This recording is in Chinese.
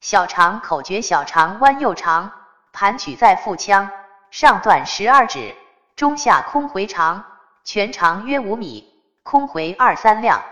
小肠口诀小肠弯又长盘曲在腹腔上段十二指中下空回肠全长约五米空回二三量